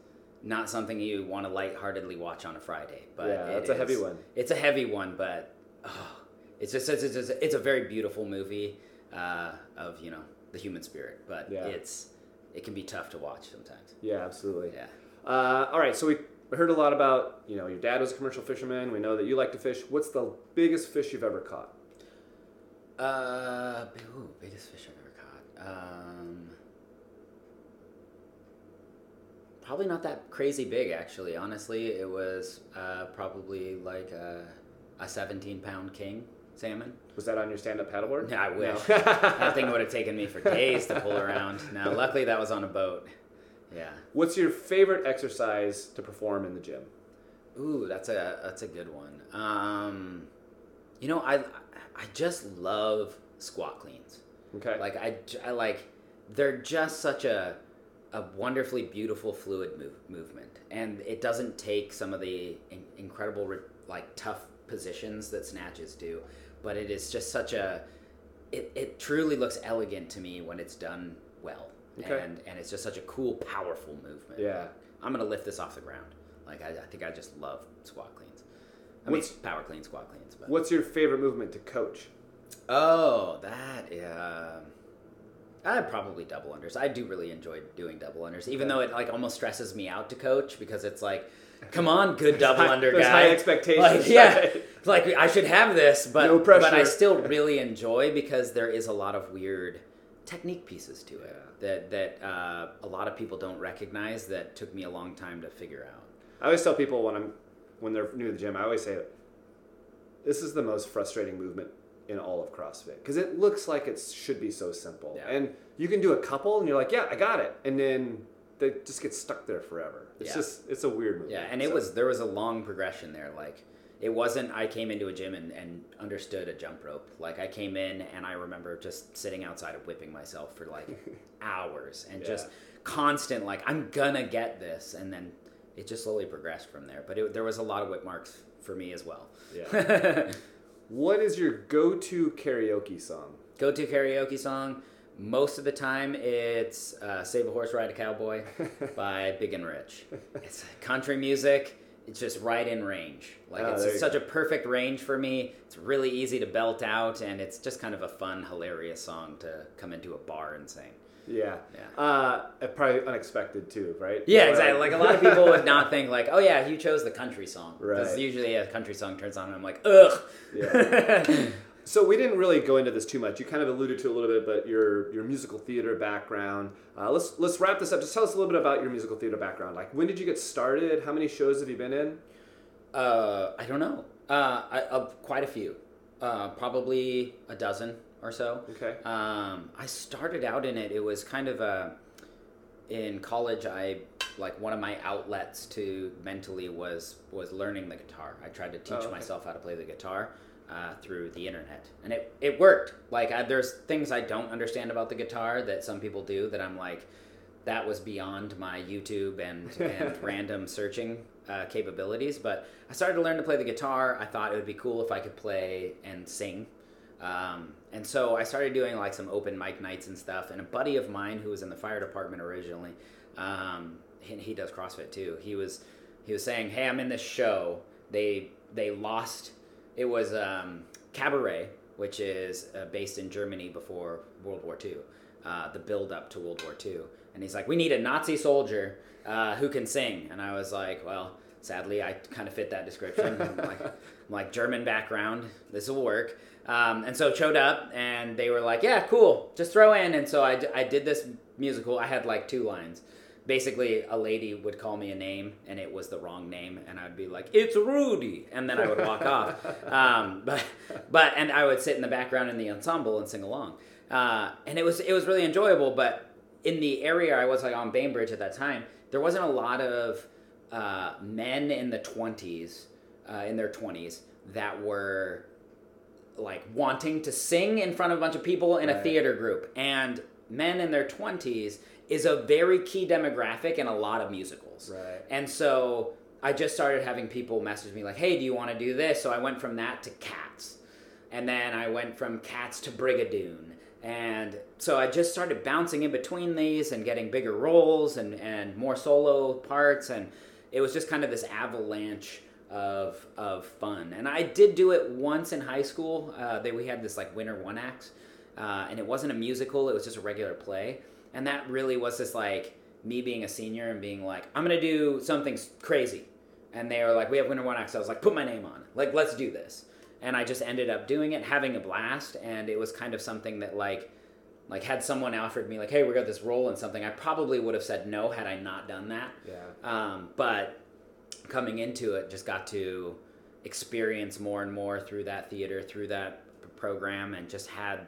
not something you want to lightheartedly watch on a Friday, but Yeah, it a heavy one. It's a heavy one, but oh, it's just it's, it's, it's, it's a very beautiful movie uh, of you know the human spirit, but Yeah. it's it can be tough to watch sometimes. Yeah, absolutely. Yeah. Uh, all right, so we heard a lot about, you know, your dad was a commercial fisherman. We know that you like to fish. What's the biggest fish you've ever caught? Uh, ooh, biggest fish I've ever caught. Um, probably not that crazy big, actually. Honestly, it was uh, probably like a, a 17 pound king salmon. Was that on your stand-up paddleboard? Yeah, I wish. No. that thing would have taken me for days to pull around. Now, luckily, that was on a boat. Yeah. What's your favorite exercise to perform in the gym? Ooh, that's a that's a good one. Um, you know, I I just love squat cleans. Okay. Like I, I like they're just such a a wonderfully beautiful fluid move, movement, and it doesn't take some of the in, incredible like tough positions that snatches do, but it is just such a it, it truly looks elegant to me when it's done well, Okay. and and it's just such a cool, powerful movement. Yeah. I'm gonna lift this off the ground. Like I, I think I just love squat cleans. I mean, What's- power clean, squat cleans. But What's your favorite movement to coach? Oh, that yeah. Um, I'd probably double unders. I do really enjoy doing double unders, even though it like almost stresses me out to coach because it's like, come on, good double high- under guy. high expectations, Like, yeah, like I should have this, but No but I still really enjoy because there is a lot of weird technique pieces to it that that uh, a lot of people don't recognize. That took me a long time to figure out. I always tell people when I'm when they're new to the gym, I always say this is the most frustrating movement in all of CrossFit because it looks like it should be so simple, Yeah. and you can do a couple, and you're like, yeah, I got it, and then they just get stuck there forever. It's Yeah. just it's a weird movement. Yeah, and it So- was there was a long progression there. Like it wasn't I came into a gym and, and understood a jump rope. Like I came in and I remember just sitting outside of whipping myself for like hours and just constant like I'm gonna get this and then it just slowly progressed from there. But it, there was a lot of whip marks for me as well. Yeah. What is your go-to karaoke song? Go to karaoke song. Most of the time, it's uh, "Save a Horse, Ride a Cowboy" by Big and Rich. It's country music. It's just right in range. Like Oh, it's such go. a perfect range for me. It's really easy to belt out, and it's just kind of a fun, hilarious song to come into a bar and sing. Yeah. Yeah. Uh, probably unexpected too, right? Yeah, exactly. Like a lot of people would not think like, "Oh yeah, you chose the country song," because Right. usually a country song turns on, and I'm like, "Ugh." Yeah. So we didn't really go into this too much. You kind of alluded to a little bit, but your your musical theater background. Uh, let's let's wrap this up. Just tell us a little bit about your musical theater background. Like when did you get started? How many shows have you been in? Uh, I don't know. Uh, I, uh, quite a few. Uh, probably a dozen or so. Okay. Um, I started out in it. It was kind of a. In college, I like one of my outlets to mentally was was learning the guitar. I tried to teach Oh, okay. myself how to play the guitar uh, through the internet, and it it worked. Like I, there's things I don't understand about the guitar that some people do that I'm like, that was beyond my YouTube and, and random searching uh, capabilities. But I started to learn to play the guitar. I thought it would be cool if I could play and sing. Um, and so I started doing like some open mic nights and stuff. And a buddy of mine who was in the fire department originally, um, he, he does CrossFit too. He was he was saying, "Hey, I'm in this show. They they lost. It was um, Cabaret, which is uh, based in Germany before World War II." uh, the build up to World War II. And he's like, we need a Nazi soldier uh, who can sing. And I was like, well, sadly, I kind of fit that description. I'm like, I'm like German background, this will work. Um, and so it showed up, and they were like, yeah, cool, just throw in. And so I, d- I did this musical. I had like two lines. Basically, a lady would call me a name, and it was the wrong name, and I'd be like, "It's Rudy," and then I would walk off. Um, but, but, and I would sit in the background in the ensemble and sing along, uh, and it was it was really enjoyable. But in the area I was like on Bainbridge at that time, there wasn't a lot of uh, men in the twenties, uh, in their twenties, that were like wanting to sing in front of a bunch of people in a theater group, and men in their twenties is a very key demographic in a lot of musicals. Right. And so I just started having people message me like, "Hey, do you want to do this?" So I went from that to Cats, and then I went from Cats to Brigadoon, and so I just started bouncing in between these and getting bigger roles and and more solo parts, and it was just kind of this avalanche of of fun. And I did do it once in high school. Uh, they, we had this like winter one acts, uh, and it wasn't a musical; it was just a regular play, and that really was just like me being a senior and being like, I'm gonna do something crazy. And they were like, we have winter one acts. I was like, put my name on. it. Like, let's do this. And I just ended up doing it, having a blast, and it was kind of something that like, like had someone offered me like, hey, we got this role in something, I probably would have said no had I not done that. Yeah. Um, but coming into it, just got to experience more and more through that theater, through that program, and just had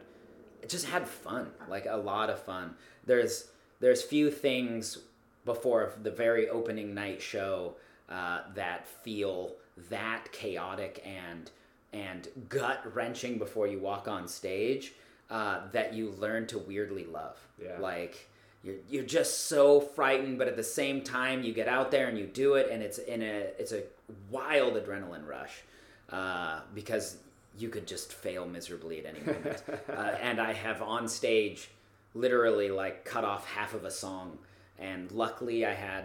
just had fun, like a lot of fun. There's there's few things before the very opening night show uh, that feel that chaotic and and gut wrenching before you walk on stage uh, that you learn to weirdly love. Yeah. Like you're you're just so frightened, but at the same time you get out there and you do it, and it's in a it's a wild adrenaline rush uh, because you could just fail miserably at any moment. uh, and I have on stage literally like cut off half of a song, and luckily I had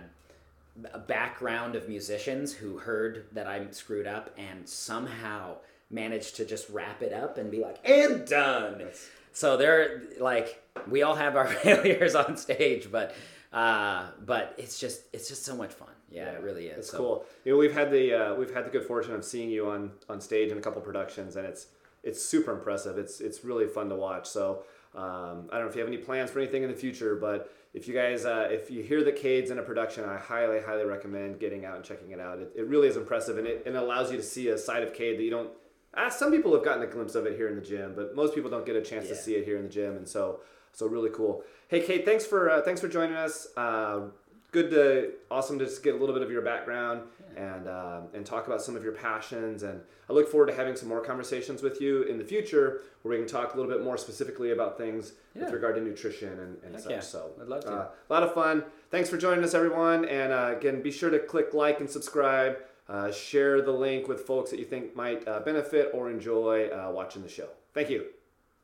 a background of musicians who heard that I screwed up and somehow managed to just wrap it up and be like, and done. So they're like, we all have our failures on stage, but uh, but it's just it's just so much fun. Yeah, it really is. It's So- cool. You know, we've had the uh, we've had the good fortune of seeing you on on stage in a couple productions, and it's it's super impressive. It's it's really fun to watch. So um, I don't know if you have any plans for anything in the future, but if you guys uh, if you hear that Cade's in a production, I highly highly recommend getting out and checking it out. It, it really is impressive, and it, and it allows you to see a side of Cade that you don't. Uh, some people have gotten a glimpse of it here in the gym, but most people don't get a chance to see it here in the gym, and so so really cool. Hey, Cade, thanks for uh, thanks for joining us. Uh, good to awesome to just get a little bit of your background and um, and talk about some of your passions. And I look forward to having some more conversations with you in the future where we can talk a little bit more specifically about things with regard to nutrition and, and Heck such. yeah. So I'd love to. uh, a lot of fun. Thanks for joining us, everyone. And uh, again, be sure to click like and subscribe. Uh, share the link with folks that you think might uh, benefit or enjoy uh, watching the show. Thank you.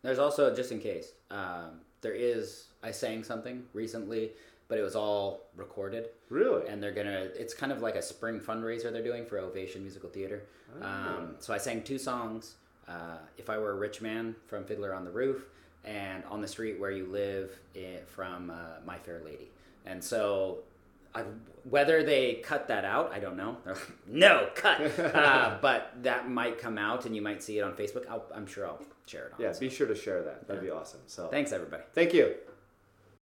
There's also just in case um, there is I sang something recently, but it was all recorded, Really? and they're gonna. It's kind of like a spring fundraiser they're doing for Ovation Musical Theater. Um, so I sang two songs. Uh, if I were a rich man from Fiddler on the Roof, and on the street where you live i from uh, My Fair Lady, and so. I, whether they cut that out, I don't know. Like, no, cut. Uh, but that might come out, and you might see it on Facebook. I'll, I'm sure I'll share it on. yeah, so. be sure to share that. That'd be awesome. So Thanks, everybody. thank you.